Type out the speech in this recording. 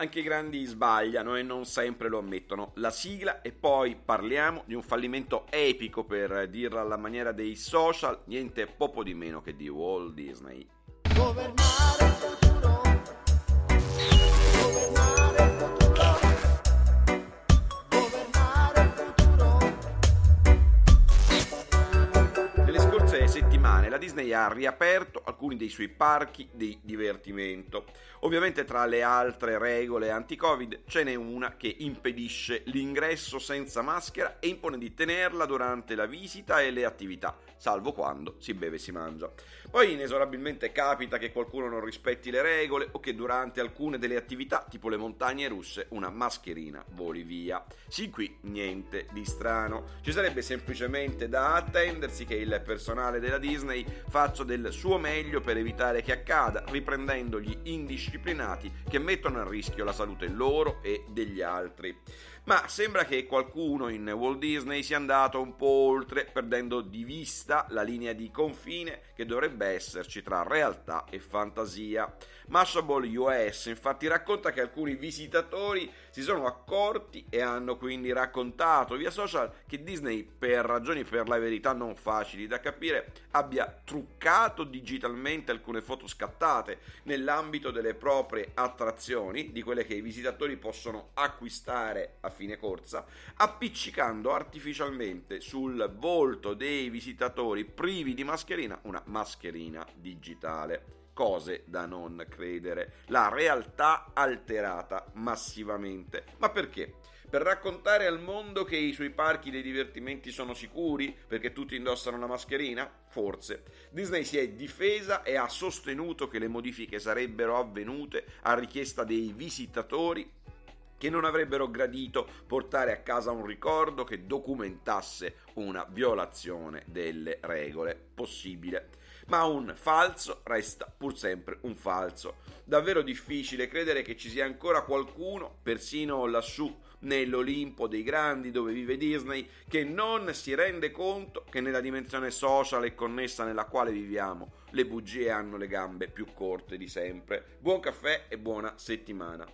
Anche i grandi sbagliano e non sempre lo ammettono. La sigla e poi parliamo di un fallimento epico per dirla alla maniera dei social, niente poco di meno che di Walt Disney. Governare la Disney ha riaperto alcuni dei suoi parchi di divertimento Ovviamente tra le altre regole anti-Covid ce n'è una che impedisce l'ingresso senza maschera e impone di tenerla durante la visita e le attività, salvo quando si beve e si mangia. Poi inesorabilmente capita che qualcuno non rispetti le regole o che durante alcune delle attività, tipo le montagne russe, una mascherina voli via. Sin qui niente di strano. Ci sarebbe semplicemente da attendersi che il personale della Disney faccia del suo meglio per evitare che accada, riprendendo gli indisciplinati che mettono a rischio la salute loro e degli altri. Ma sembra che qualcuno in Walt Disney sia andato un po' oltre, perdendo di vista la linea di confine che dovrebbe esserci tra realtà e fantasia. Mashable US infatti racconta che alcuni visitatori si sono accorti e hanno quindi raccontato via social che Disney, per ragioni per la verità non facili da capire, abbia truccato digitalmente alcune foto scattate nell'ambito delle proprie attrazioni, di quelle che i visitatori possono acquistare a fine corsa, appiccicando artificialmente sul volto dei visitatori privi di mascherina una mascherina digitale cose da non credere, la realtà alterata massivamente. Ma perché? Per raccontare al mondo che i suoi parchi dei divertimenti sono sicuri perché tutti indossano la mascherina? Forse. Disney si è difesa e ha sostenuto che le modifiche sarebbero avvenute a richiesta dei visitatori che non avrebbero gradito portare a casa un ricordo che documentasse una violazione delle regole. Possibile ma un falso resta pur sempre un falso. Davvero difficile credere che ci sia ancora qualcuno, persino lassù nell'Olimpo dei grandi dove vive Disney, che non si rende conto che nella dimensione social e connessa nella quale viviamo le bugie hanno le gambe più corte di sempre. Buon caffè e buona settimana.